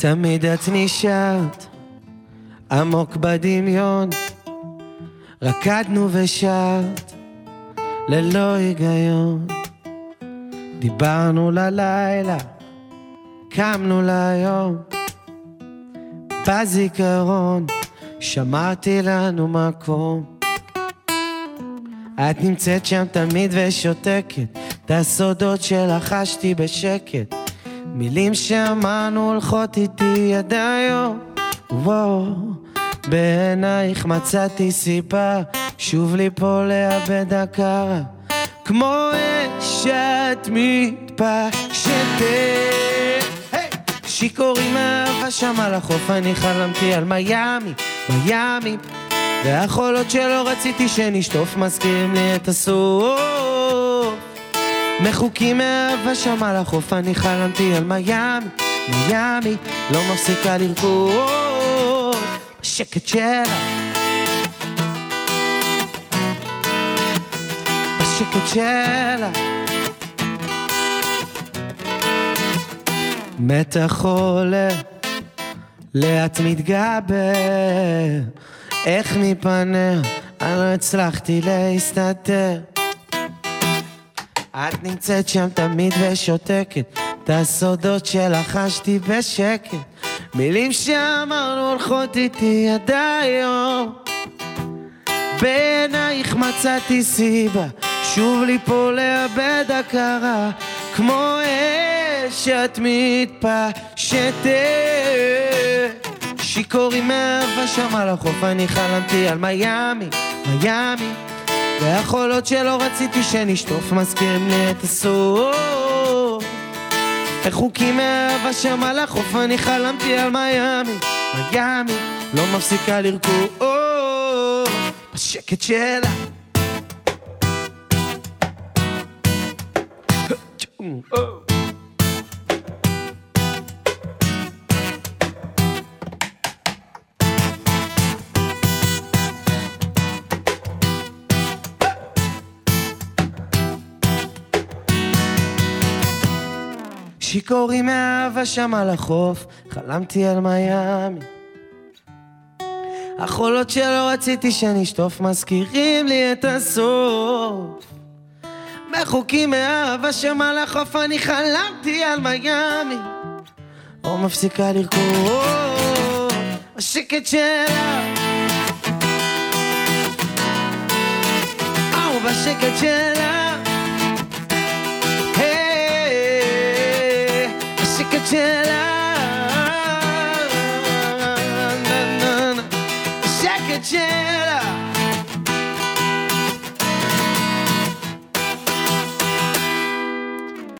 תמיד את נשארת עמוק בדמיון, רקדנו ושרת ללא היגיון. דיברנו ללילה, קמנו ליום, בזיכרון שמרתי לנו מקום. את נמצאת שם תמיד ושותקת, את הסודות שלחשתי בשקט. מילים שאמרנו הולכות איתי עד היום. וואו, בעינייך מצאתי סיבה שוב ליפול לאבד הכרה. כמו אש שאת מתפשטת. שיכורים מאהבה שם על החוף, אני חלמתי על מיאמי, מיאמי. והחולות שלא רציתי שנשטוף מזכירים לי את הסוף. מחוקים מאהבה שם על החוף, אני חלמתי על מיאמי, מיאמי. לא מפסיקה לרקוד, השקט שלה. השקט שלה. מתח עולה, לאט מתגבר, איך מפניה אני לא הצלחתי להסתתר. את נמצאת שם תמיד ושותקת, את הסודות שלחשתי בשקט. מילים שאמרנו הולכות איתי עד היום. בעינייך מצאתי סיבה, שוב ליפול לאבד הכרה, כמו אש שאת מתפשטת. שיכורים מאהבה שם על החוף, אני חלמתי על מיאמי, מיאמי. והחולות שלא רציתי שנשטוף מזכירים לי את הסוף. רחוקים מאהבה שם על החוף, אני חלמתי על מיאמי, מיאמי. לא מפסיקה לרקוד בשקט שלה. שיכורים מאהבה שם על החוף, חלמתי על מיאמי. החולות שלא רציתי שנשטוף מזכירים לי את הסוף. מחוקים מאהבה שם על החוף, אני חלמתי על מיאמי. לא מפסיקה לרקוד, השקט שלה. או, בשקט שלה. השקט שלה.